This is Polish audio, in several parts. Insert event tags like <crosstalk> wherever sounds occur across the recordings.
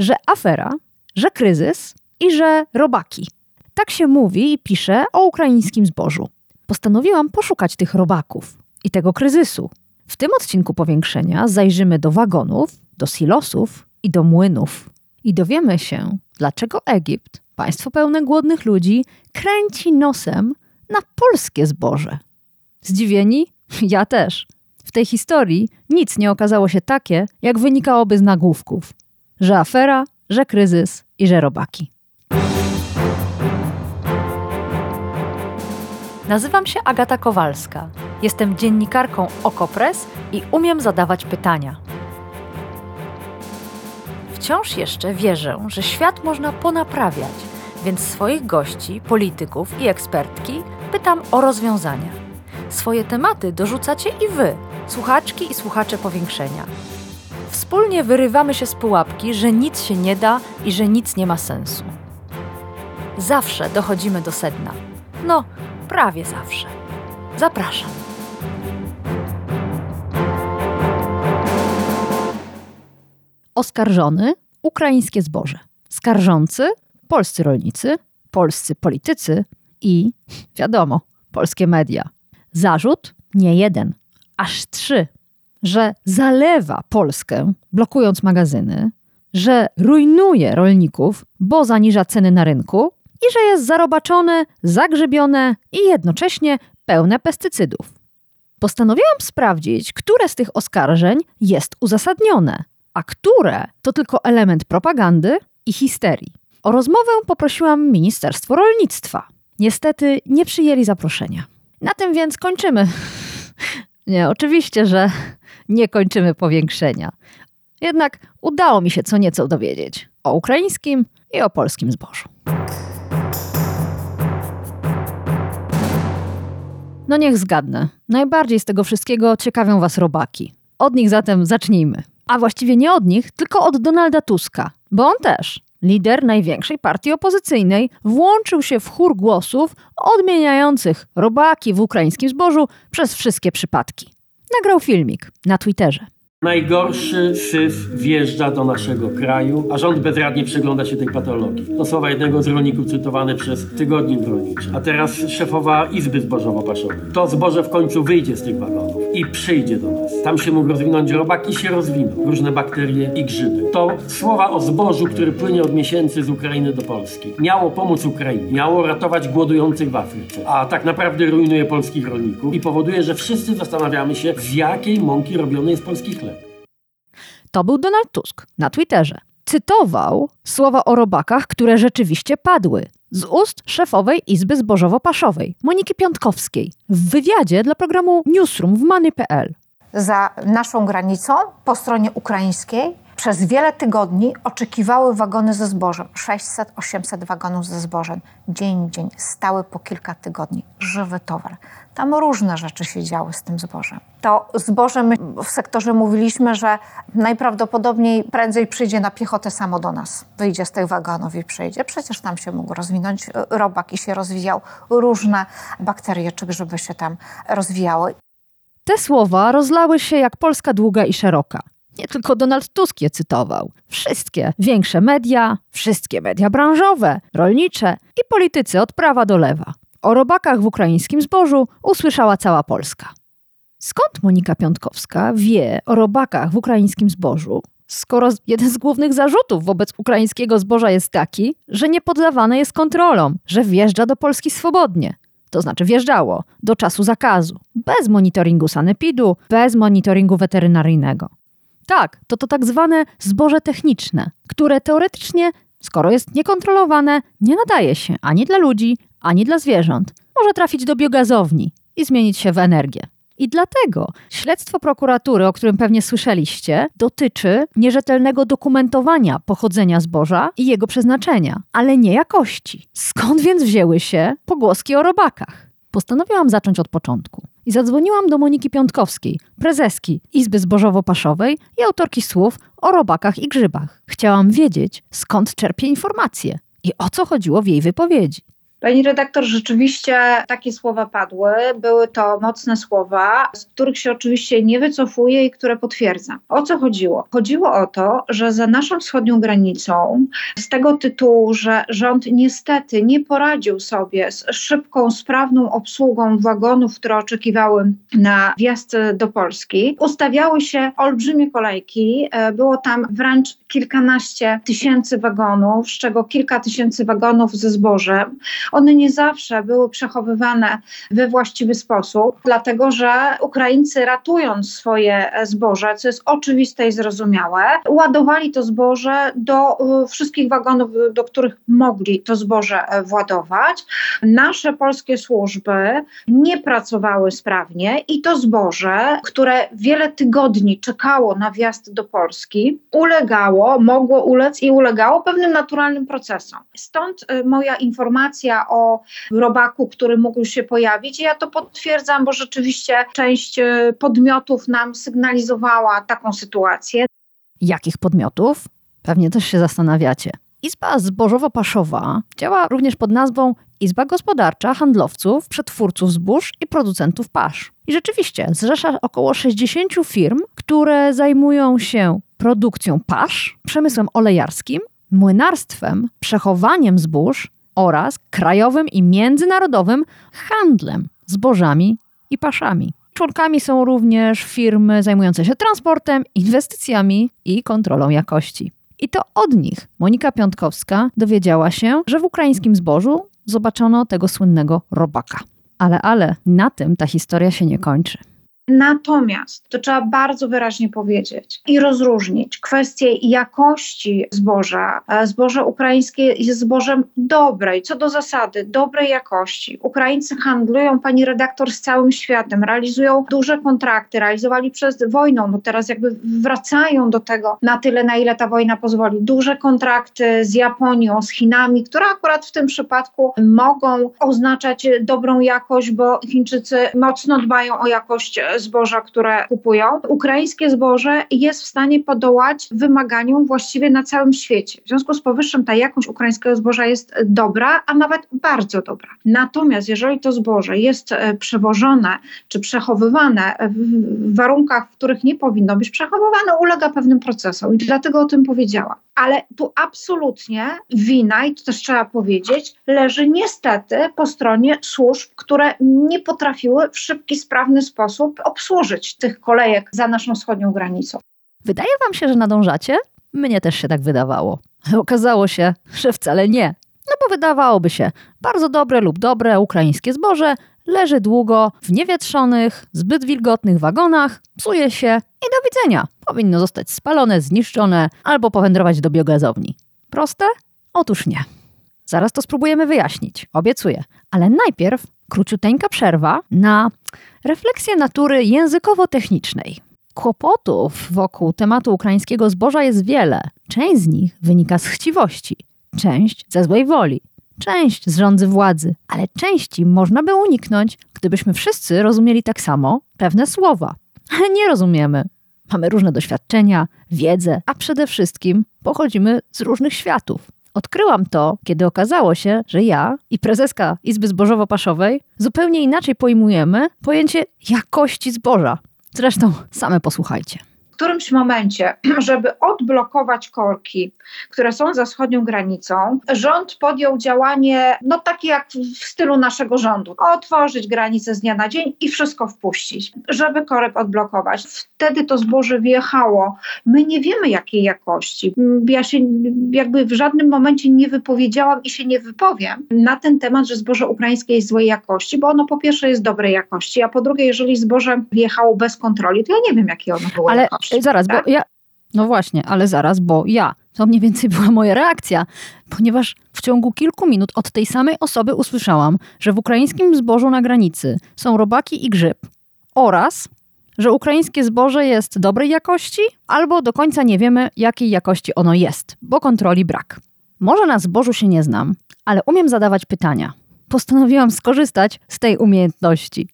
że afera, że kryzys i że robaki. Tak się mówi i pisze o ukraińskim zbożu. Postanowiłam poszukać tych robaków i tego kryzysu. W tym odcinku powiększenia zajrzymy do wagonów, do silosów i do młynów. I dowiemy się, dlaczego Egipt, państwo pełne głodnych ludzi, kręci nosem na polskie zboże. Zdziwieni? Ja też. W tej historii nic nie okazało się takie, jak wynikałoby z nagłówków: że afera, że kryzys i że robaki. Nazywam się Agata Kowalska. Jestem dziennikarką Okopres i umiem zadawać pytania. Wciąż jeszcze wierzę, że świat można ponaprawiać, więc swoich gości, polityków i ekspertki pytam o rozwiązania. Swoje tematy dorzucacie i wy, słuchaczki i słuchacze powiększenia. Wspólnie wyrywamy się z pułapki, że nic się nie da i że nic nie ma sensu. Zawsze dochodzimy do sedna. No, prawie zawsze. Zapraszam. Oskarżony ukraińskie zboże. Skarżący polscy rolnicy, polscy politycy i, wiadomo, polskie media. Zarzut nie jeden, aż trzy, że zalewa Polskę, blokując magazyny, że rujnuje rolników, bo zaniża ceny na rynku i że jest zarobaczone, zagrzebione i jednocześnie pełne pestycydów. Postanowiłam sprawdzić, które z tych oskarżeń jest uzasadnione, a które to tylko element propagandy i histerii. O rozmowę poprosiłam Ministerstwo Rolnictwa. Niestety nie przyjęli zaproszenia. Na tym więc kończymy. Nie, oczywiście, że nie kończymy powiększenia. Jednak udało mi się co nieco dowiedzieć o ukraińskim i o polskim zbożu. No niech zgadnę. Najbardziej z tego wszystkiego ciekawią Was robaki. Od nich zatem zacznijmy. A właściwie nie od nich, tylko od Donalda Tuska, bo on też, lider największej partii opozycyjnej, włączył się w chór głosów odmieniających robaki w ukraińskim zbożu przez wszystkie przypadki. Nagrał filmik na Twitterze. Najgorszy syf wjeżdża do naszego kraju, a rząd bezradnie przygląda się tej patologii. To słowa jednego z rolników cytowane przez Tygodnik Rolniczy. A teraz szefowa Izby Zbożowo-Paszowej. To zboże w końcu wyjdzie z tych wagonów i przyjdzie do nas. Tam się mógł rozwinąć robak i się rozwiną. Różne bakterie i grzyby. To słowa o zbożu, który płynie od miesięcy z Ukrainy do Polski. Miało pomóc Ukrainie, miało ratować głodujących w Afryce, a tak naprawdę rujnuje polskich rolników i powoduje, że wszyscy zastanawiamy się, z jakiej mąki robiony jest polski chleb. To był Donald Tusk na Twitterze. Cytował słowa o robakach, które rzeczywiście padły z ust szefowej Izby Zbożowo-Paszowej, Moniki Piątkowskiej, w wywiadzie dla programu Newsroom w Money.pl. Za naszą granicą, po stronie ukraińskiej, przez wiele tygodni oczekiwały wagony ze zbożem. 600-800 wagonów ze zbożem. Dzień, dzień, stały po kilka tygodni. Żywy towar. Tam różne rzeczy się działy z tym zbożem. To zboże my w sektorze mówiliśmy, że najprawdopodobniej prędzej przyjdzie na piechotę samo do nas. Wyjdzie z tych wagonów i przyjdzie. Przecież tam się mógł rozwinąć robak i się rozwijał. Różne bakterie czy grzyby się tam rozwijały. Te słowa rozlały się jak Polska długa i szeroka. Nie tylko Donald Tusk je cytował. Wszystkie większe media, wszystkie media branżowe, rolnicze i politycy od prawa do lewa. O robakach w ukraińskim zbożu usłyszała cała Polska. Skąd Monika Piątkowska wie o robakach w ukraińskim zbożu, skoro jeden z głównych zarzutów wobec ukraińskiego zboża jest taki, że nie poddawane jest kontrolom, że wjeżdża do Polski swobodnie? To znaczy wjeżdżało do czasu zakazu, bez monitoringu sanepidu, bez monitoringu weterynaryjnego. Tak, to to tak zwane zboże techniczne, które teoretycznie, skoro jest niekontrolowane, nie nadaje się ani dla ludzi, ani dla zwierząt. Może trafić do biogazowni i zmienić się w energię. I dlatego śledztwo prokuratury, o którym pewnie słyszeliście, dotyczy nierzetelnego dokumentowania pochodzenia zboża i jego przeznaczenia, ale nie jakości. Skąd więc wzięły się pogłoski o robakach? Postanowiłam zacząć od początku i zadzwoniłam do Moniki Piątkowskiej, prezeski Izby Zbożowo-Paszowej i autorki słów o robakach i grzybach. Chciałam wiedzieć, skąd czerpie informacje i o co chodziło w jej wypowiedzi. Pani redaktor, rzeczywiście takie słowa padły. Były to mocne słowa, z których się oczywiście nie wycofuję i które potwierdzam. O co chodziło? Chodziło o to, że za naszą wschodnią granicą, z tego tytułu, że rząd niestety nie poradził sobie z szybką, sprawną obsługą wagonów, które oczekiwały na wjazd do Polski, ustawiały się olbrzymie kolejki. E, było tam wręcz kilkanaście tysięcy wagonów, z czego kilka tysięcy wagonów ze zbożem. One nie zawsze były przechowywane we właściwy sposób, dlatego że Ukraińcy ratując swoje zboże, co jest oczywiste i zrozumiałe, ładowali to zboże do y, wszystkich wagonów, do których mogli to zboże e, władować. Nasze polskie służby nie pracowały sprawnie i to zboże, które wiele tygodni czekało na wjazd do Polski, ulegało, mogło ulec i ulegało pewnym naturalnym procesom. Stąd moja informacja o robaku, który mógł się pojawić. Ja to potwierdzam, bo rzeczywiście część y, podmiotów nam sygnalizowała taką sytuację. Jakich podmiotów? Pewnie też się zastanawiacie. Izba Zbożowo-Paszowa działa również pod nazwą Izba Gospodarcza Handlowców, Przetwórców Zbóż i Producentów Pasz. I rzeczywiście zrzesza około 60 firm, które zajmują się produkcją pasz, przemysłem olejarskim, młynarstwem, przechowaniem zbóż oraz krajowym i międzynarodowym handlem zbożami i paszami. Członkami są również firmy zajmujące się transportem, inwestycjami i kontrolą jakości. I to od nich Monika Piątkowska dowiedziała się, że w ukraińskim zbożu zobaczono tego słynnego robaka. Ale, ale, na tym ta historia się nie kończy. Natomiast to trzeba bardzo wyraźnie powiedzieć i rozróżnić kwestię jakości zboża. E, zboże ukraińskie jest zbożem dobrej, co do zasady, dobrej jakości. Ukraińcy handlują, pani redaktor, z całym światem, realizują duże kontrakty, realizowali przed wojną, no teraz jakby wracają do tego na tyle, na ile ta wojna pozwoli. Duże kontrakty z Japonią, z Chinami, które akurat w tym przypadku mogą oznaczać dobrą jakość, bo Chińczycy mocno dbają o jakość zboża, które kupują. Ukraińskie zboże jest w stanie podołać wymaganiom właściwie na całym świecie. W związku z powyższym ta jakość ukraińskiego zboża jest dobra, a nawet bardzo dobra. Natomiast jeżeli to zboże jest e, przewożone czy przechowywane w warunkach, w których nie powinno być przechowywane, ulega pewnym procesom i dlatego o tym powiedziałam. Ale tu absolutnie wina, i to też trzeba powiedzieć, leży niestety po stronie służb, które nie potrafiły w szybki, sprawny sposób obsłużyć tych kolejek za naszą wschodnią granicą. Wydaje wam się, że nadążacie? Mnie też się tak wydawało. Okazało się, że wcale nie. No bo wydawałoby się, bardzo dobre lub dobre ukraińskie zboże leży długo w niewietrzonych, zbyt wilgotnych wagonach, psuje się i do widzenia. Powinno zostać spalone, zniszczone albo powędrować do biogazowni. Proste? Otóż nie. Zaraz to spróbujemy wyjaśnić, obiecuję. Ale najpierw króciuteńka przerwa na refleksję natury językowo-technicznej. Kłopotów wokół tematu ukraińskiego zboża jest wiele. Część z nich wynika z chciwości, część ze złej woli, część z rządzy władzy, ale części można by uniknąć, gdybyśmy wszyscy rozumieli tak samo pewne słowa. Ale nie rozumiemy. Mamy różne doświadczenia, wiedzę, a przede wszystkim pochodzimy z różnych światów. Odkryłam to, kiedy okazało się, że ja i prezeska Izby Zbożowo-Paszowej zupełnie inaczej pojmujemy pojęcie jakości zboża. Zresztą same posłuchajcie którymś momencie, <clears throat> żeby odblokować korki, które są za wschodnią granicą, rząd podjął działanie, no takie jak w stylu naszego rządu, otworzyć granice z dnia na dzień i wszystko wpuścić, żeby korek odblokować. Wtedy to zboże wjechało. My nie wiemy jakiej jakości. Ja się jakby w żadnym momencie nie wypowiedziałam i się nie wypowiem na ten temat, że zboże ukraińskie jest złej jakości, bo ono po pierwsze jest dobrej jakości, a po drugie, jeżeli zboże wjechało bez kontroli, to ja nie wiem jakie ono było Ale jakości. Zaraz, tak? bo ja. No właśnie, ale zaraz, bo ja. To mniej więcej była moja reakcja, ponieważ w ciągu kilku minut od tej samej osoby usłyszałam, że w ukraińskim zbożu na granicy są robaki i grzyb oraz że ukraińskie zboże jest dobrej jakości, albo do końca nie wiemy, jakiej jakości ono jest, bo kontroli brak. Może na zbożu się nie znam, ale umiem zadawać pytania. Postanowiłam skorzystać z tej umiejętności.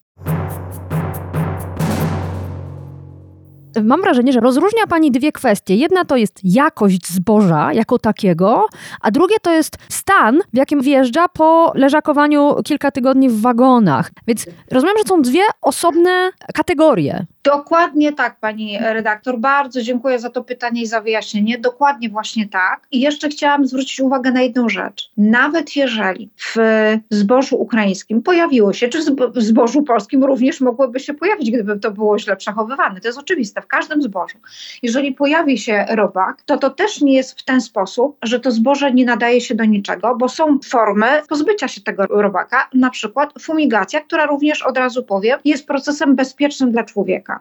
Mam wrażenie, że rozróżnia Pani dwie kwestie. Jedna to jest jakość zboża jako takiego, a drugie to jest stan, w jakim wjeżdża po leżakowaniu kilka tygodni w wagonach. Więc rozumiem, że są dwie osobne kategorie. Dokładnie tak, pani redaktor. Bardzo dziękuję za to pytanie i za wyjaśnienie. Dokładnie właśnie tak. I jeszcze chciałam zwrócić uwagę na jedną rzecz. Nawet jeżeli w zbożu ukraińskim pojawiło się, czy w zbożu polskim również mogłoby się pojawić, gdyby to było źle przechowywane. To jest oczywiste, w każdym zbożu. Jeżeli pojawi się robak, to to też nie jest w ten sposób, że to zboże nie nadaje się do niczego, bo są formy pozbycia się tego robaka, na przykład fumigacja, która również od razu powiem, jest procesem bezpiecznym dla człowieka.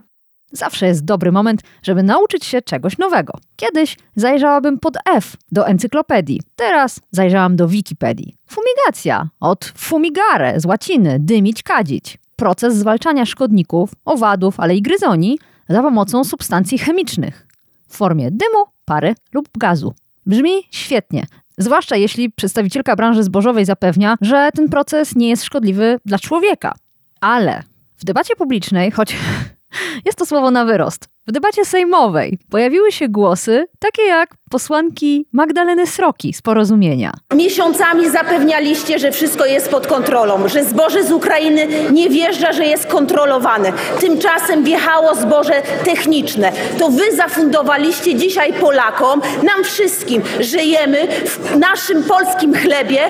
Zawsze jest dobry moment, żeby nauczyć się czegoś nowego. Kiedyś zajrzałabym pod F do encyklopedii, teraz zajrzałam do Wikipedii. Fumigacja od fumigare z łaciny dymić, kadzić. Proces zwalczania szkodników, owadów, ale i gryzoni za pomocą substancji chemicznych w formie dymu, pary lub gazu. Brzmi świetnie, zwłaszcza jeśli przedstawicielka branży zbożowej zapewnia, że ten proces nie jest szkodliwy dla człowieka. Ale w debacie publicznej, choć <laughs> jest to słowo na wyrost. W debacie sejmowej pojawiły się głosy takie jak posłanki Magdaleny Sroki z Porozumienia. Miesiącami zapewnialiście, że wszystko jest pod kontrolą, że zboże z Ukrainy nie wjeżdża, że jest kontrolowane. Tymczasem wjechało zboże techniczne. To wy zafundowaliście dzisiaj Polakom, nam wszystkim, że jemy w naszym polskim chlebie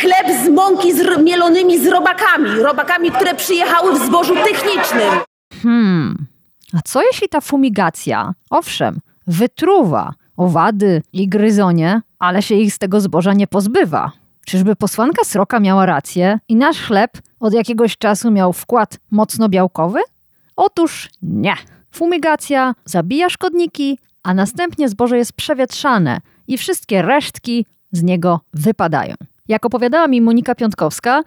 chleb z mąki z mielonymi z robakami. Robakami, które przyjechały w zbożu technicznym. Hmm, a co jeśli ta fumigacja, owszem, wytruwa owady i gryzonie, ale się ich z tego zboża nie pozbywa? Czyżby posłanka Sroka miała rację i nasz chleb od jakiegoś czasu miał wkład mocno białkowy? Otóż nie. Fumigacja zabija szkodniki, a następnie zboże jest przewietrzane i wszystkie resztki z niego wypadają. Jak opowiadała mi Monika Piątkowska,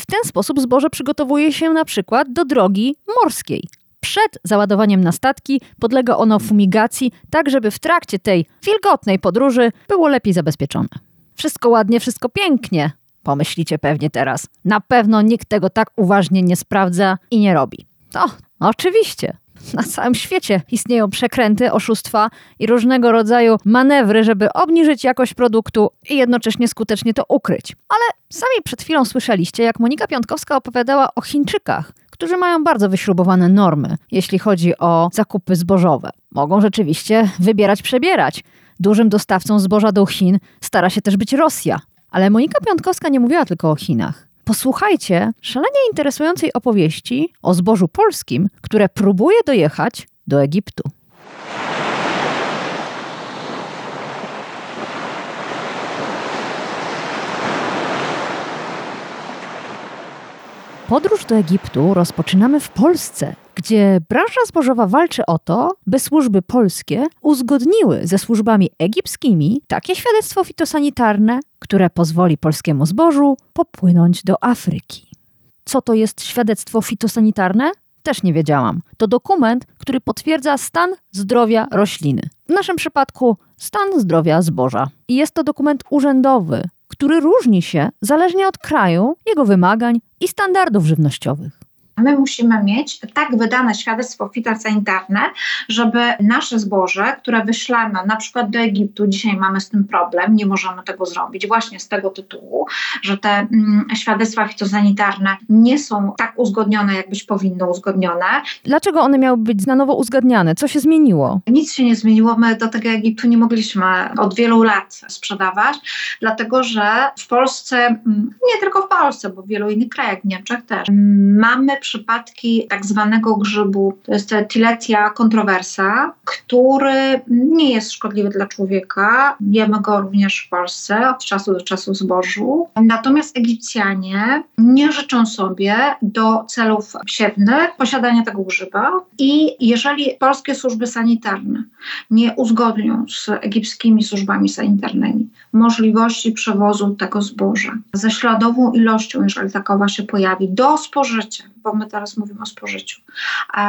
w ten sposób zboże przygotowuje się na przykład do drogi morskiej. Przed załadowaniem na statki podlega ono fumigacji, tak żeby w trakcie tej wilgotnej podróży było lepiej zabezpieczone. Wszystko ładnie, wszystko pięknie, pomyślicie pewnie teraz. Na pewno nikt tego tak uważnie nie sprawdza i nie robi. To oczywiście. Na całym świecie istnieją przekręty, oszustwa i różnego rodzaju manewry, żeby obniżyć jakość produktu i jednocześnie skutecznie to ukryć. Ale sami przed chwilą słyszeliście, jak Monika Piątkowska opowiadała o Chińczykach, którzy mają bardzo wyśrubowane normy, jeśli chodzi o zakupy zbożowe. Mogą rzeczywiście wybierać, przebierać. Dużym dostawcą zboża do Chin stara się też być Rosja. Ale Monika Piątkowska nie mówiła tylko o Chinach. Posłuchajcie szalenie interesującej opowieści o zbożu polskim, które próbuje dojechać do Egiptu. Podróż do Egiptu rozpoczynamy w Polsce, gdzie branża zbożowa walczy o to, by służby polskie uzgodniły ze służbami egipskimi takie świadectwo fitosanitarne, które pozwoli polskiemu zbożu popłynąć do Afryki. Co to jest świadectwo fitosanitarne? Też nie wiedziałam. To dokument, który potwierdza stan zdrowia rośliny. W naszym przypadku stan zdrowia zboża. I jest to dokument urzędowy, który różni się zależnie od kraju, jego wymagań i standardów żywnościowych. My musimy mieć tak wydane świadectwo fitosanitarne, żeby nasze zboże, które wyślemy na przykład do Egiptu, dzisiaj mamy z tym problem, nie możemy tego zrobić właśnie z tego tytułu, że te mm, świadectwa fitosanitarne nie są tak uzgodnione, jak być powinny uzgodnione. Dlaczego one miały być na nowo uzgadniane? Co się zmieniło? Nic się nie zmieniło. My do tego Egiptu nie mogliśmy od wielu lat sprzedawać, dlatego że w Polsce, mm, nie tylko w Polsce, bo w wielu innych krajach, w Niemczech też, mamy przypadki tak zwanego grzybu, to jest Tiletia controversa, który nie jest szkodliwy dla człowieka. Jemy go również w Polsce od czasu do czasu w zbożu. Natomiast Egipcjanie nie życzą sobie do celów siewnych posiadania tego grzyba i jeżeli polskie służby sanitarne nie uzgodnią z egipskimi służbami sanitarnymi możliwości przewozu tego zboża ze śladową ilością, jeżeli takowa się pojawi, do spożycia, bo my teraz mówimy o spożyciu,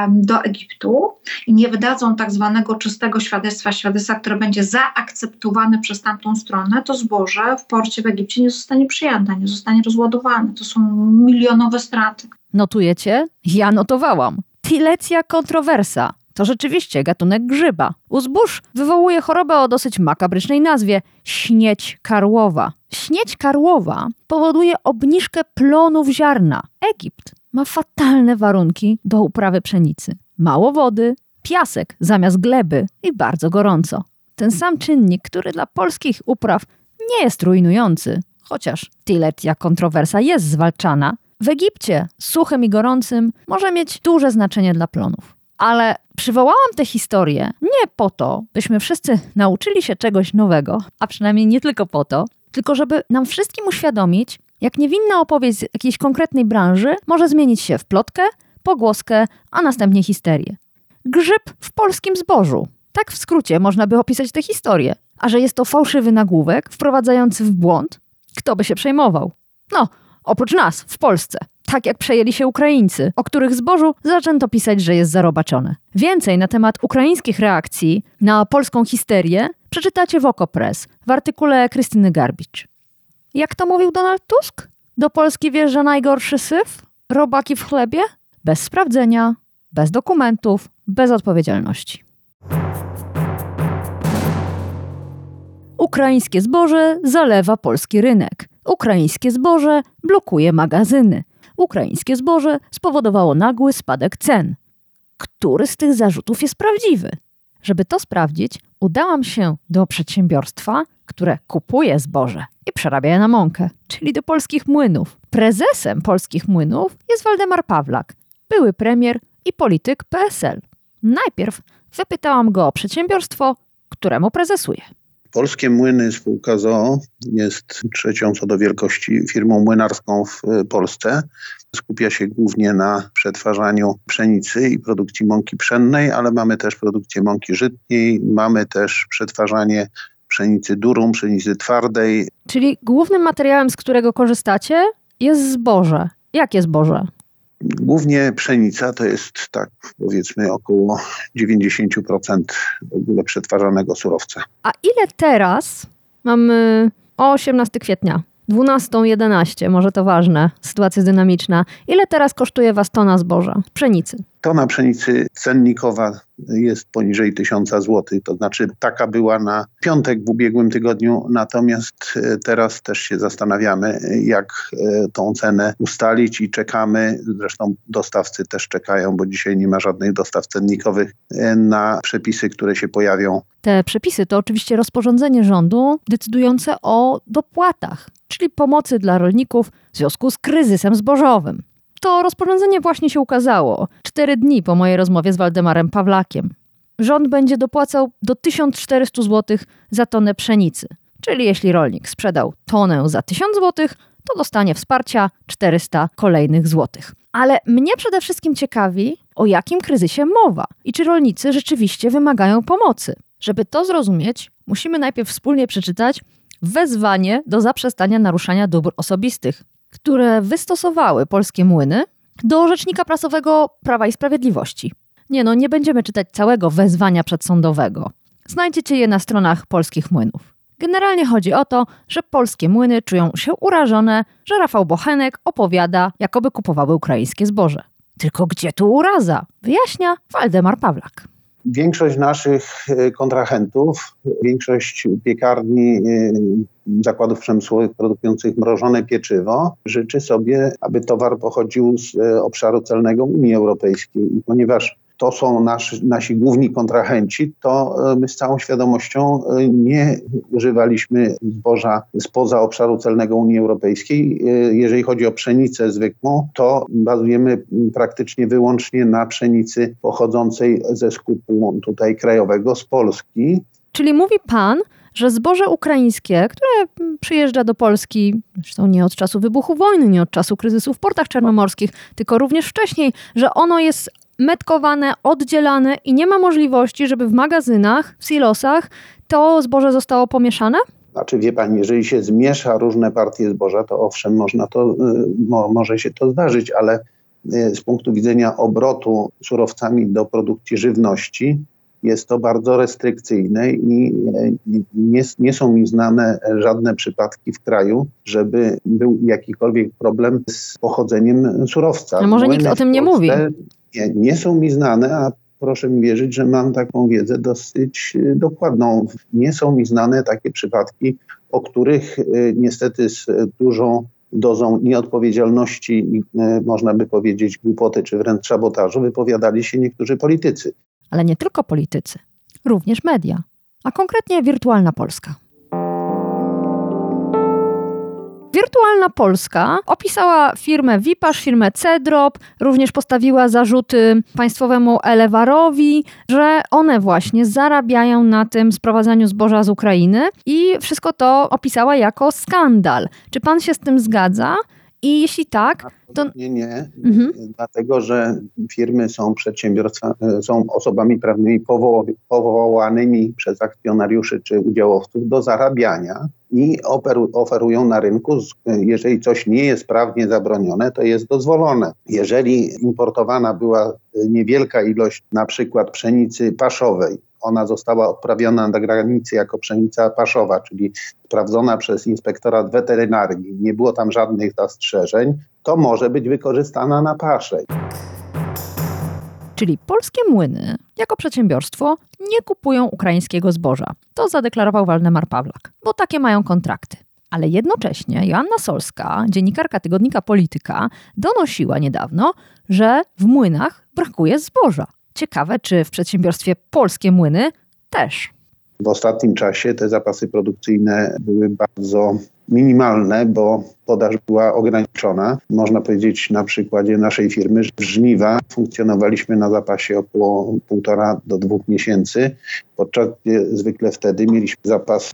do Egiptu i nie wydadzą tak zwanego czystego świadectwa, świadectwa, które będzie zaakceptowane przez tamtą stronę, to zboże w porcie w Egipcie nie zostanie przyjęte, nie zostanie rozładowane. To są milionowe straty. Notujecie? Ja notowałam. Tilecia kontrowersa. To rzeczywiście gatunek grzyba. U zbóż wywołuje chorobę o dosyć makabrycznej nazwie śnieć karłowa. Śnieć karłowa powoduje obniżkę plonów ziarna. Egipt ma fatalne warunki do uprawy pszenicy. Mało wody, piasek zamiast gleby i bardzo gorąco. Ten sam czynnik, który dla polskich upraw nie jest rujnujący, chociaż tyletia kontrowersa jest zwalczana, w Egipcie suchym i gorącym może mieć duże znaczenie dla plonów. Ale przywołałam tę historię nie po to, byśmy wszyscy nauczyli się czegoś nowego, a przynajmniej nie tylko po to, tylko żeby nam wszystkim uświadomić, jak niewinna opowieść z jakiejś konkretnej branży może zmienić się w plotkę, pogłoskę, a następnie histerię. Grzyb w polskim zbożu. Tak w skrócie można by opisać tę historię. A że jest to fałszywy nagłówek wprowadzający w błąd, kto by się przejmował? No, oprócz nas, w Polsce. Tak jak przejęli się Ukraińcy, o których zbożu zaczęto pisać, że jest zarobaczone. Więcej na temat ukraińskich reakcji na polską histerię przeczytacie w Okopres w artykule Krystyny Garbicz. Jak to mówił Donald Tusk? Do Polski wjeżdża najgorszy syf? Robaki w chlebie? Bez sprawdzenia, bez dokumentów, bez odpowiedzialności. Ukraińskie zboże zalewa polski rynek. Ukraińskie zboże blokuje magazyny. Ukraińskie zboże spowodowało nagły spadek cen. Który z tych zarzutów jest prawdziwy? Żeby to sprawdzić, udałam się do przedsiębiorstwa, które kupuje zboże i przerabia je na mąkę, czyli do polskich młynów. Prezesem polskich młynów jest Waldemar Pawlak, były premier i polityk PSL. Najpierw wypytałam go o przedsiębiorstwo, któremu prezesuje. Polskie Młyny spółka ZOO jest trzecią co do wielkości firmą młynarską w y, Polsce. Skupia się głównie na przetwarzaniu pszenicy i produkcji mąki pszennej, ale mamy też produkcję mąki żytniej, mamy też przetwarzanie pszenicy durum, pszenicy twardej. Czyli głównym materiałem, z którego korzystacie, jest zboże. Jakie zboże? Głównie pszenica to jest tak powiedzmy około 90% w ogóle przetwarzanego surowca. A ile teraz mamy o 18 kwietnia? 12.11, może to ważne, sytuacja dynamiczna. Ile teraz kosztuje Was tona zboża, pszenicy? Tona pszenicy cennikowa jest poniżej 1000 zł, to znaczy taka była na piątek w ubiegłym tygodniu, natomiast e, teraz też się zastanawiamy, jak e, tą cenę ustalić i czekamy, zresztą dostawcy też czekają, bo dzisiaj nie ma żadnych dostaw cennikowych e, na przepisy, które się pojawią. Te przepisy to oczywiście rozporządzenie rządu decydujące o dopłatach, czyli pomocy dla rolników w związku z kryzysem zbożowym. To rozporządzenie właśnie się ukazało, cztery dni po mojej rozmowie z Waldemarem Pawlakiem. Rząd będzie dopłacał do 1400 zł za tonę pszenicy. Czyli jeśli rolnik sprzedał tonę za 1000 zł, to dostanie wsparcia 400 kolejnych złotych. Ale mnie przede wszystkim ciekawi, o jakim kryzysie mowa i czy rolnicy rzeczywiście wymagają pomocy. Żeby to zrozumieć, musimy najpierw wspólnie przeczytać wezwanie do zaprzestania naruszania dóbr osobistych które wystosowały polskie młyny do rzecznika prasowego Prawa i Sprawiedliwości. Nie no, nie będziemy czytać całego wezwania przedsądowego. Znajdziecie je na stronach polskich młynów. Generalnie chodzi o to, że polskie młyny czują się urażone, że Rafał Bochenek opowiada, jakoby kupowały ukraińskie zboże. Tylko gdzie tu uraza? Wyjaśnia Waldemar Pawlak większość naszych e, kontrahentów, większość piekarni, e, zakładów przemysłowych produkujących mrożone pieczywo życzy sobie, aby towar pochodził z e, obszaru celnego Unii Europejskiej. Ponieważ to są nasz, nasi główni kontrahenci, to e, my z całą świadomością e, nie używaliśmy zboża spoza obszaru celnego Unii Europejskiej. E, jeżeli chodzi o pszenicę zwykłą, to bazujemy praktycznie wyłącznie na pszenicy pochodzącej ze skupu tutaj krajowego z Polski. Czyli mówi pan, że zboże ukraińskie, które przyjeżdża do Polski, zresztą nie od czasu wybuchu wojny, nie od czasu kryzysu w portach czarnomorskich, tylko również wcześniej, że ono jest metkowane, oddzielane i nie ma możliwości, żeby w magazynach, w silosach to zboże zostało pomieszane? Znaczy wie pani, jeżeli się zmiesza różne partie zboża, to owszem, można to, y, mo, może się to zdarzyć, ale y, z punktu widzenia obrotu surowcami do produkcji żywności jest to bardzo restrykcyjne i y, nie, nie są mi znane żadne przypadki w kraju, żeby był jakikolwiek problem z pochodzeniem surowca. A może nikt o tym nie mówi? Nie, nie są mi znane, a proszę mi wierzyć, że mam taką wiedzę dosyć y, dokładną. Nie są mi znane takie przypadki, o których y, niestety z dużą dozą nieodpowiedzialności i można by powiedzieć głupoty czy wręcz sabotażu wypowiadali się niektórzy politycy. Ale nie tylko politycy, również media, a konkretnie Wirtualna Polska. Wirtualna Polska opisała firmę Wipasz, firmę Cedrop, również postawiła zarzuty państwowemu Elewarowi, że one właśnie zarabiają na tym sprowadzaniu zboża z Ukrainy i wszystko to opisała jako skandal. Czy pan się z tym zgadza? I jeśli tak, to. Nie, nie, mhm. dlatego że firmy są przedsiębiorstwami, są osobami prawnymi powołanymi przez akcjonariuszy czy udziałowców do zarabiania i oferują na rynku, jeżeli coś nie jest prawnie zabronione, to jest dozwolone. Jeżeli importowana była niewielka ilość na przykład pszenicy paszowej, ona została odprawiona na granicy jako pszenica paszowa, czyli sprawdzona przez inspektorat weterynarii, nie było tam żadnych zastrzeżeń, to może być wykorzystana na paszę. Czyli polskie młyny jako przedsiębiorstwo nie kupują ukraińskiego zboża. To zadeklarował Waldemar Pawlak, bo takie mają kontrakty. Ale jednocześnie Joanna Solska, dziennikarka tygodnika Polityka, donosiła niedawno, że w młynach brakuje zboża. Ciekawe, czy w przedsiębiorstwie Polskie Młyny też. W ostatnim czasie te zapasy produkcyjne były bardzo minimalne, bo podaż była ograniczona. Można powiedzieć na przykładzie naszej firmy, że w żniwa funkcjonowaliśmy na zapasie około półtora do dwóch miesięcy, podczas gdy zwykle wtedy mieliśmy zapas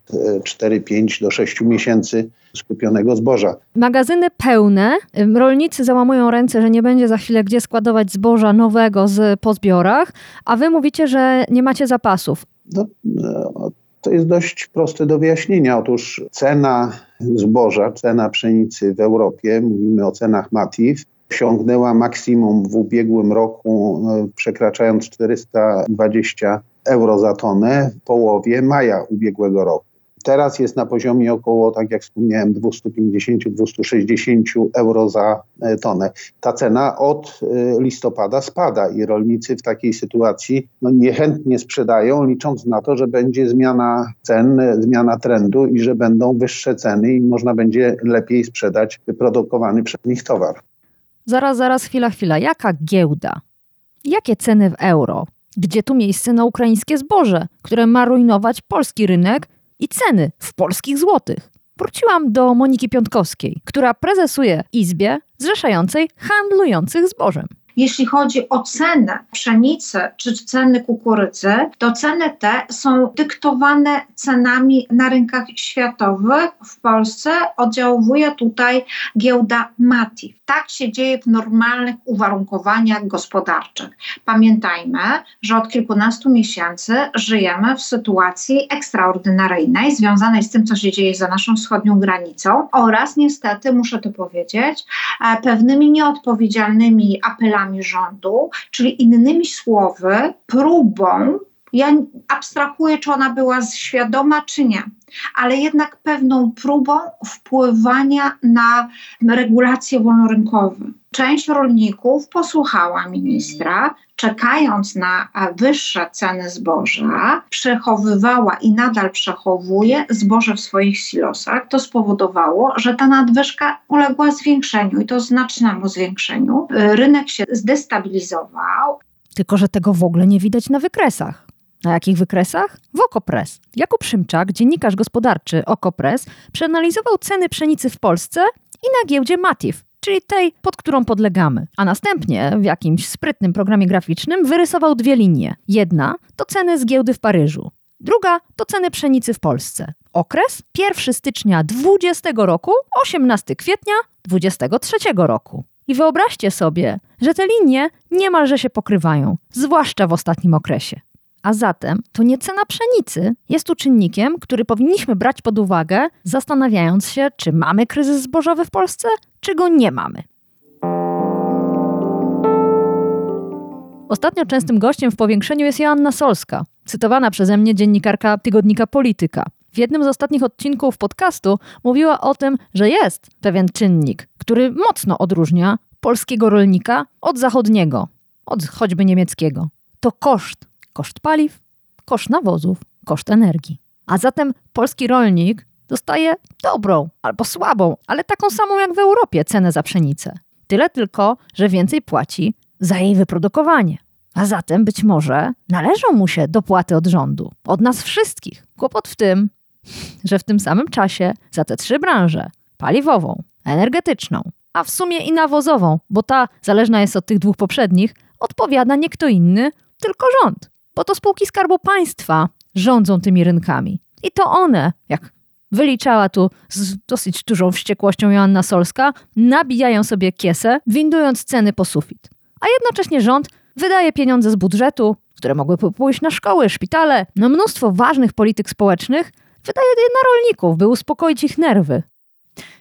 4-5 e, do 6 miesięcy skupionego zboża. Magazyny pełne, rolnicy załamują ręce, że nie będzie za chwilę gdzie składować zboża nowego z, po zbiorach, a wy mówicie, że nie macie zapasów. No, no to jest dość proste do wyjaśnienia. Otóż cena zboża, cena pszenicy w Europie, mówimy o cenach MATIF, osiągnęła maksimum w ubiegłym roku, e, przekraczając 420 euro za tonę w połowie maja ubiegłego roku. Teraz jest na poziomie około, tak jak wspomniałem, 250-260 euro za e, tonę. Ta cena od e, listopada spada i rolnicy w takiej sytuacji no, niechętnie sprzedają, licząc na to, że będzie zmiana cen, zmiana trendu i że będą wyższe ceny i można będzie lepiej sprzedać wyprodukowany przez nich towar. Zaraz, zaraz, chwila, chwila. Jaka giełda? Jakie ceny w euro? Gdzie tu miejsce na ukraińskie zboże, które ma rujnować polski rynek i ceny w polskich złotych. Wróciłam do Moniki Piątkowskiej, która prezesuje Izbie zrzeszającej handlujących zbożem. Jeśli chodzi o cenę pszenicy czy ceny kukurydzy, to ceny te są dyktowane cenami na rynkach światowych. W Polsce oddziałuje tutaj giełda MATIF. Tak się dzieje w normalnych uwarunkowaniach gospodarczych. Pamiętajmy, że od kilkunastu miesięcy żyjemy w sytuacji ekstraordynaryjnej, związanej z tym, co się dzieje za naszą wschodnią granicą oraz niestety, muszę to powiedzieć, e, pewnymi nieodpowiedzialnymi apelami rządu, czyli innymi słowy, próbą ja abstrahuję, czy ona była świadoma, czy nie, ale jednak pewną próbą wpływania na regulacje wolnorynkowe. Część rolników posłuchała ministra, czekając na wyższe ceny zboża, przechowywała i nadal przechowuje zboże w swoich silosach. To spowodowało, że ta nadwyżka uległa zwiększeniu i to znacznemu zwiększeniu. Rynek się zdestabilizował. Tylko, że tego w ogóle nie widać na wykresach. Na jakich wykresach? W Okopres. Jakub Szymczak, dziennikarz gospodarczy Okopres, przeanalizował ceny pszenicy w Polsce i na giełdzie Matif, czyli tej, pod którą podlegamy. A następnie w jakimś sprytnym programie graficznym wyrysował dwie linie. Jedna to ceny z giełdy w Paryżu, druga to ceny pszenicy w Polsce. Okres 1 stycznia 20 roku, 18 kwietnia 23 roku. I wyobraźcie sobie, że te linie niemalże się pokrywają, zwłaszcza w ostatnim okresie. A zatem to nie cena pszenicy jest tu czynnikiem, który powinniśmy brać pod uwagę, zastanawiając się, czy mamy kryzys zbożowy w Polsce, czy go nie mamy. Ostatnio częstym gościem w powiększeniu jest Joanna Solska, cytowana przeze mnie dziennikarka tygodnika Polityka. W jednym z ostatnich odcinków podcastu mówiła o tym, że jest pewien czynnik, który mocno odróżnia polskiego rolnika od zachodniego, od choćby niemieckiego. to koszt. Koszt paliw, koszt nawozów, koszt energii. A zatem polski rolnik dostaje dobrą albo słabą, ale taką samą jak w Europie cenę za pszenicę. Tyle tylko, że więcej płaci za jej wyprodukowanie. A zatem być może należą mu się dopłaty od rządu, od nas wszystkich. Kłopot w tym, że w tym samym czasie za te trzy branże paliwową, energetyczną, a w sumie i nawozową, bo ta zależna jest od tych dwóch poprzednich, odpowiada nie kto inny, tylko rząd. Bo to spółki Skarbu Państwa rządzą tymi rynkami. I to one, jak wyliczała tu z dosyć dużą wściekłością Joanna Solska, nabijają sobie kiesę, windując ceny po sufit. A jednocześnie rząd wydaje pieniądze z budżetu, które mogłyby pójść na szkoły, szpitale, na mnóstwo ważnych polityk społecznych, wydaje je na rolników, by uspokoić ich nerwy.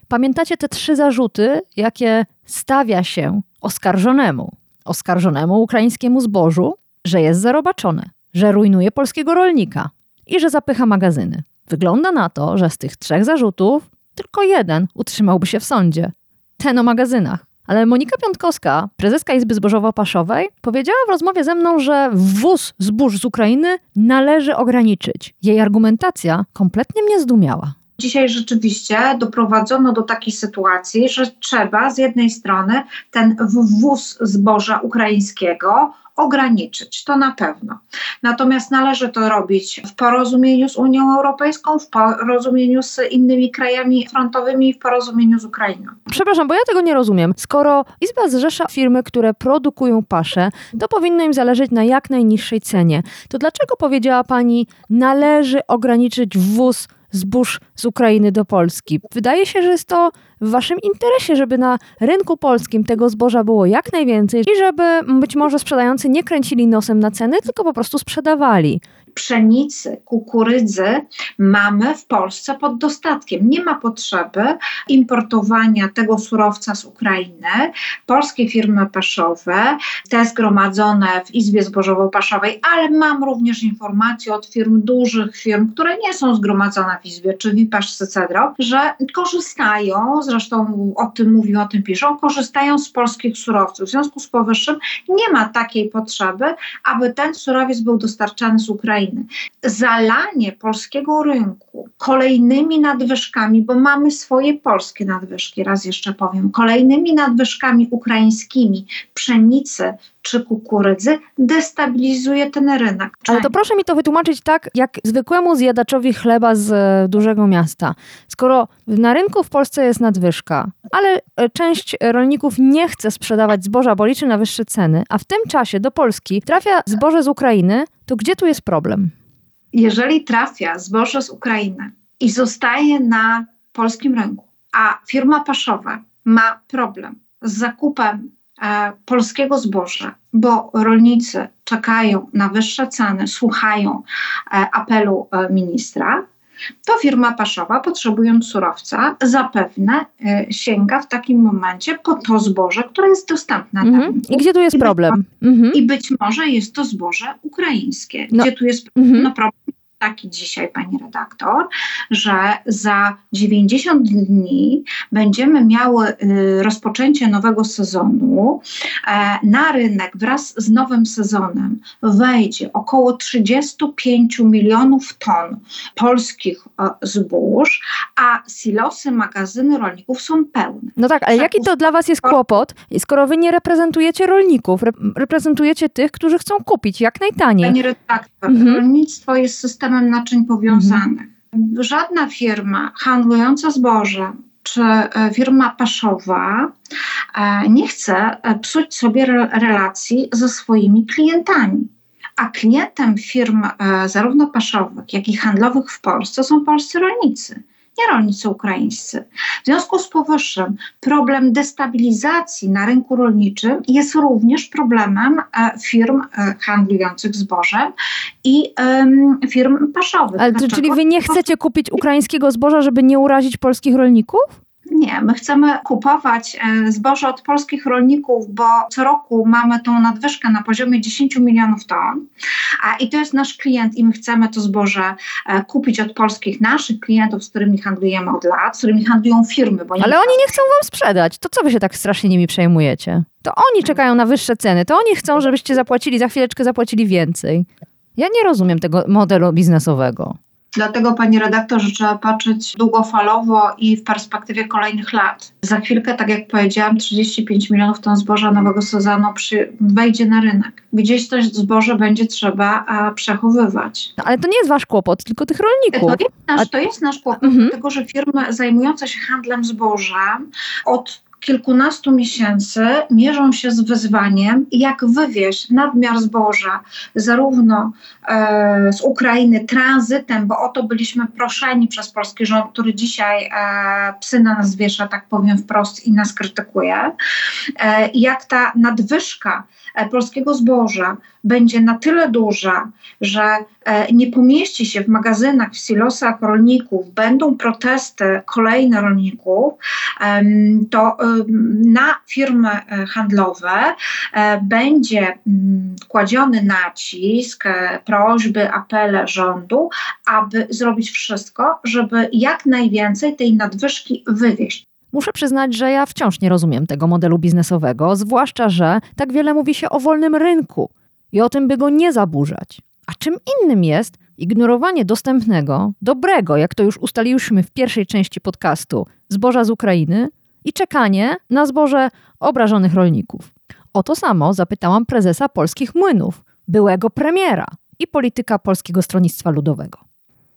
Pamiętacie te trzy zarzuty, jakie stawia się oskarżonemu? Oskarżonemu ukraińskiemu zbożu, że jest zarobaczone, że rujnuje polskiego rolnika i że zapycha magazyny. Wygląda na to, że z tych trzech zarzutów tylko jeden utrzymałby się w sądzie. Ten o magazynach. Ale Monika Piątkowska, prezeska Izby Zbożowo-Paszowej, powiedziała w rozmowie ze mną, że wwóz zbóż z Ukrainy należy ograniczyć. Jej argumentacja kompletnie mnie zdumiała. Dzisiaj rzeczywiście doprowadzono do takiej sytuacji, że trzeba z jednej strony ten wwóz zboża ukraińskiego ograniczyć, to na pewno. Natomiast należy to robić w porozumieniu z Unią Europejską, w porozumieniu z innymi krajami frontowymi i w porozumieniu z Ukrainą. Przepraszam, bo ja tego nie rozumiem. Skoro Izba zrzesza firmy, które produkują pasze, to powinno im zależeć na jak najniższej cenie. To dlaczego powiedziała pani, należy ograniczyć wwóz zbóż z Ukrainy do Polski. Wydaje się, że jest to w waszym interesie, żeby na rynku polskim tego zboża było jak najwięcej i żeby być może sprzedający nie kręcili nosem na ceny, tylko po prostu sprzedawali pszenicy, kukurydzy mamy w Polsce pod dostatkiem. Nie ma potrzeby importowania tego surowca z Ukrainy. Polskie firmy paszowe, te zgromadzone w Izbie Zbożowo-Paszowej, ale mam również informacje od firm, dużych firm, które nie są zgromadzone w Izbie, czy Wipasz Cedro, że korzystają, zresztą o tym mówią, o tym piszą, korzystają z polskich surowców. W związku z powyższym nie ma takiej potrzeby, aby ten surowiec był dostarczany z Ukrainy. Ukrainy. Zalanie polskiego rynku kolejnymi nadwyżkami, bo mamy swoje polskie nadwyżki, raz jeszcze powiem, kolejnymi nadwyżkami ukraińskimi pszenicy czy kukurydzy destabilizuje ten rynek. Ale to proszę mi to wytłumaczyć tak, jak zwykłemu zjadaczowi chleba z e, dużego miasta. Skoro na rynku w Polsce jest nadwyżka, ale e, część rolników nie chce sprzedawać zboża, bo liczy na wyższe ceny, a w tym czasie do Polski trafia zboże z Ukrainy, to gdzie tu jest problem? Jeżeli trafia zboże z Ukrainy i zostaje na polskim rynku, a firma paszowa ma problem z zakupem e, polskiego zboża, bo rolnicy czekają na wyższe ceny, słuchają e, apelu e, ministra, to firma paszowa, potrzebując surowca, zapewne y, sięga w takim momencie po to zboże, które jest dostępne mhm. rynku. I gdzie tu jest I problem? Być, mhm. I być może jest to zboże ukraińskie, no. gdzie tu jest mhm. no, problem taki dzisiaj, pani redaktor, że za 90 dni będziemy miały y, rozpoczęcie nowego sezonu. E, na rynek wraz z nowym sezonem wejdzie około 35 milionów ton polskich e, zbóż, a silosy, magazyny rolników są pełne. No tak, ale jaki to dla Was jest kłopot, skoro Wy nie reprezentujecie rolników, reprezentujecie tych, którzy chcą kupić jak najtaniej? Pani redaktor, mhm. rolnictwo jest systemem systemem naczyń powiązanych. Mhm. Żadna firma handlująca zbożem czy e, firma paszowa e, nie chce e, psuć sobie relacji ze swoimi klientami. A klientem firm zarówno paszowych, jak i handlowych w Polsce są polscy rolnicy nie rolnicy ukraińscy. W związku z powyższym problem destabilizacji na rynku rolniczym jest również problemem e, firm e, handlujących zbożem i firm paszowych. Ale czyli wy nie chcecie kupić ukraińskiego zboża, żeby nie urazić polskich rolników? Nie, my chcemy kupować e, zboże od polskich rolników, bo co roku mamy tą nadwyżkę na poziomie 10 milionów ton, a i to jest nasz klient i my chcemy to zboże e, kupić od polskich naszych klientów, z którymi handlujemy od lat, z którymi handlują firmy. Ale oni nie chcą wam sprzedać. To co wy się tak strasznie nimi przejmujecie? To oni czekają na wyższe ceny. To oni chcą, żebyście zapłacili, za chwileczkę zapłacili więcej. Ja nie rozumiem tego modelu biznesowego. Dlatego, pani redaktor, że trzeba patrzeć długofalowo i w perspektywie kolejnych lat. Za chwilkę, tak jak powiedziałam, 35 milionów ton zboża nowego sezonu przy, wejdzie na rynek. Gdzieś to zboże będzie trzeba a, przechowywać. No, ale to nie jest wasz kłopot, tylko tych To rolników. jest nasz, to jest nasz kłopot, Mhm. dlatego że firmy zajmujące się handlem zbożem od kilkunastu miesięcy mierzą się z wyzwaniem, jak wywieźć nadmiar zboża zarówno e, z Ukrainy tranzytem, bo o to byliśmy proszeni przez polski rząd, który dzisiaj e, psy na nas wiesza, tak powiem wprost, i nas krytykuje, jak ta nadwyżka e, polskiego zboża będzie na tyle duża, że e, nie pomieści się w magazynach, w silosach rolników, będą protesty kolejne rolników, to na firmy e, handlowe e, będzie mm, kładziony nacisk, e, prośby, apele rządu, aby zrobić wszystko, żeby jak najwięcej tej nadwyżki wywieźć. Muszę przyznać, że ja wciąż nie rozumiem tego modelu biznesowego, zwłaszcza, że tak wiele mówi się o wolnym rynku i o tym, by go nie zaburzać. A czym innym jest ignorowanie dostępnego, dobrego, jak to już ustaliłyśmy w pierwszej części podcastu, zboża z Ukrainy i czekanie na zboże obrażonych rolników. O to samo zapytałam prezesa polskich młynów, byłego premiera i polityka Polskiego Stronnictwa Ludowego.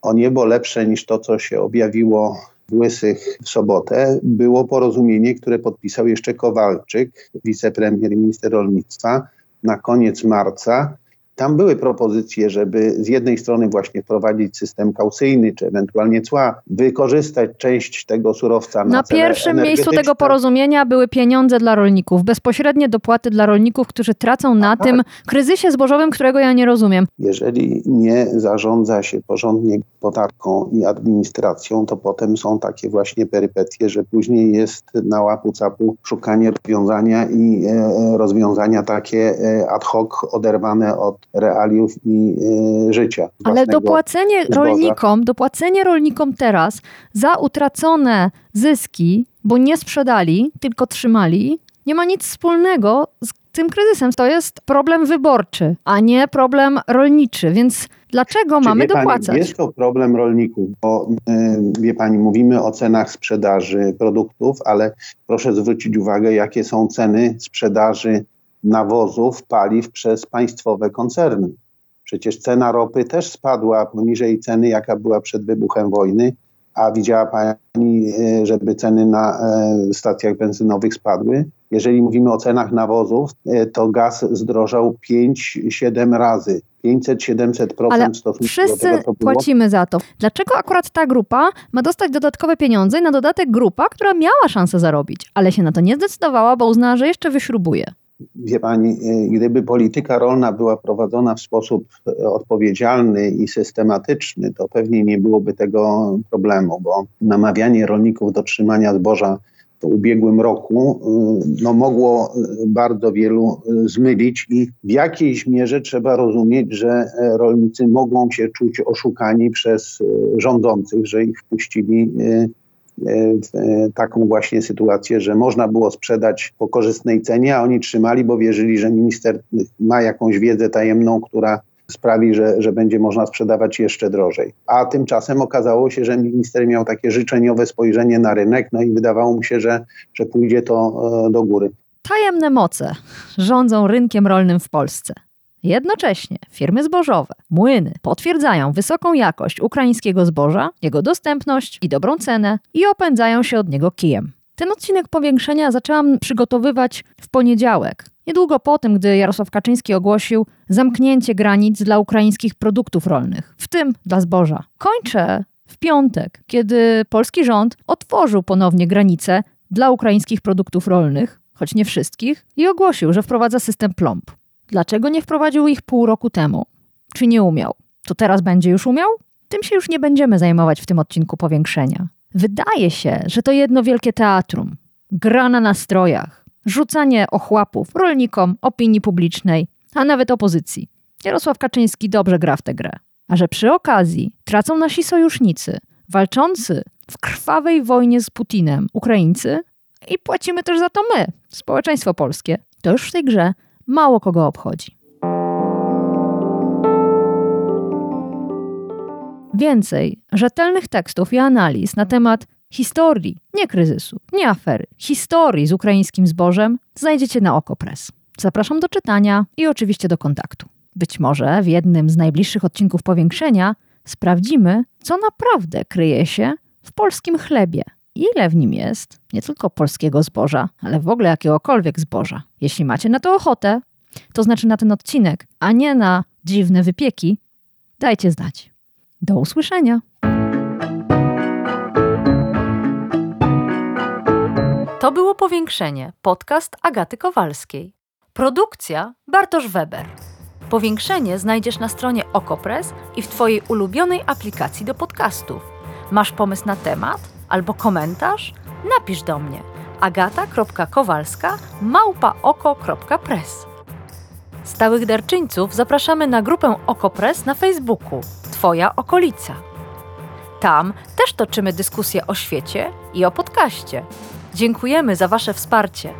o niebo lepsze niż to, co się objawiło w Łysych w sobotę, było porozumienie, które podpisał jeszcze Kowalczyk, wicepremier i minister rolnictwa, na koniec marca. Tam były propozycje, żeby z jednej strony właśnie wprowadzić system kaucyjny, czy ewentualnie cła, wykorzystać część tego surowca na, Na pierwszym miejscu tego porozumienia były pieniądze dla rolników, bezpośrednie dopłaty dla rolników, którzy tracą na tym kryzysie zbożowym, którego ja nie rozumiem. Jeżeli nie zarządza się porządnie gospodarką i administracją, to potem są takie właśnie perypetie, że później jest na łapu capu szukanie rozwiązania i e, rozwiązania takie e, ad hoc oderwane od realiów i e, życia. Ale dopłacenie zboża. rolnikom, dopłacenie rolnikom teraz za utracone zyski, bo nie sprzedali, tylko trzymali, nie ma nic wspólnego z tym kryzysem. To jest problem wyborczy, a nie problem rolniczy, więc dlaczego Czy mamy wie pani, dopłacać? Jest to problem rolników, bo y, wie pani, mówimy o cenach sprzedaży produktów, ale proszę zwrócić uwagę, jakie są ceny sprzedaży nawozów, paliw przez państwowe koncerny. Przecież cena ropy też spadła poniżej ceny, jaka była przed wybuchem wojny, a widziała pani, y, żeby ceny na y, stacjach benzynowych spadły? Jeżeli mówimy o cenach nawozów, y, to gaz zdrożał 5-7 razy. 500-700% Ale w stosunku do Wszyscy tego, co było. płacimy za to. Dlaczego akurat ta grupa ma dostać dodatkowe pieniądze i na dodatek grupa, która miała szansę zarobić, ale się na to nie zdecydowała, bo uznała, że jeszcze wyśrubuje? Wie pani, y, gdyby polityka rolna była prowadzona w sposób y, odpowiedzialny i systematyczny, to pewnie nie byłoby tego problemu, bo namawianie rolników do trzymania zboża w ubiegłym roku y, no, mogło bardzo wielu zmylić i w jakiejś mierze trzeba rozumieć, że e, rolnicy mogą się czuć oszukani przez rządzących, że ich wpuścili e, taką właśnie sytuację, że można było sprzedać po korzystnej cenie, a oni trzymali, bo wierzyli, że minister ma jakąś wiedzę tajemną, która sprawi, że, że będzie można sprzedawać jeszcze drożej. A tymczasem okazało się, że minister miał takie życzeniowe spojrzenie na rynek, no i wydawało mu się, że, że pójdzie to e, do góry. Tajemne moce rządzą rynkiem rolnym w Polsce. Jednocześnie firmy zbożowe, młyny potwierdzają wysoką jakość ukraińskiego zboża, jego dostępność i dobrą cenę i opędzają się od niego kijem. Ten odcinek powiększenia zaczęłam przygotowywać w poniedziałek, niedługo po tym, gdy Jarosław Kaczyński ogłosił zamknięcie granic dla ukraińskich produktów rolnych, w tym dla zboża. Kończę w piątek, kiedy polski rząd otworzył ponownie granice dla ukraińskich produktów rolnych, choć nie wszystkich, i ogłosił, że wprowadza system plomb. Dlaczego nie wprowadził ich pół roku temu? Czy nie umiał? To teraz będzie już umiał? Tym się już nie będziemy zajmować w tym odcinku powiększenia. Wydaje się, że to jedno wielkie teatrum. Gra na nastrojach, rzucanie ochłapów rolnikom, opinii publicznej, a nawet opozycji. Jarosław Kaczyński dobrze gra w tę grę. A że przy okazji tracą nasi sojusznicy, walczący w krwawej wojnie z Putinem Ukraińcy i płacimy też za to my, społeczeństwo polskie, to już w tej grze mało kogo obchodzi. Więcej rzetelnych tekstów i analiz na temat historii, nie kryzysu, nie afery, historii z ukraińskim zbożem znajdziecie na Okopres. Zapraszam do czytania i oczywiście do kontaktu. Być może w jednym z najbliższych odcinków powiększenia sprawdzimy, co naprawdę kryje się w polskim chlebie. Ile w nim jest nie tylko polskiego zboża, ale w ogóle jakiegokolwiek zboża. Jeśli macie na to ochotę, to znaczy na ten odcinek, a nie na dziwne wypieki, dajcie znać. Do usłyszenia. To było powiększenie, podcast Agaty Kowalskiej. Produkcja Bartosz Weber. Powiększenie znajdziesz na stronie Okopres i w Twojej ulubionej aplikacji do podcastów. Masz pomysł na temat albo komentarz? Napisz do mnie agata.kowalska małpaoko.press. Stałych darczyńców zapraszamy na grupę Okopres na Facebooku Twoja okolica. Tam też toczymy dyskusje o świecie i o podcaście. Dziękujemy za Wasze wsparcie.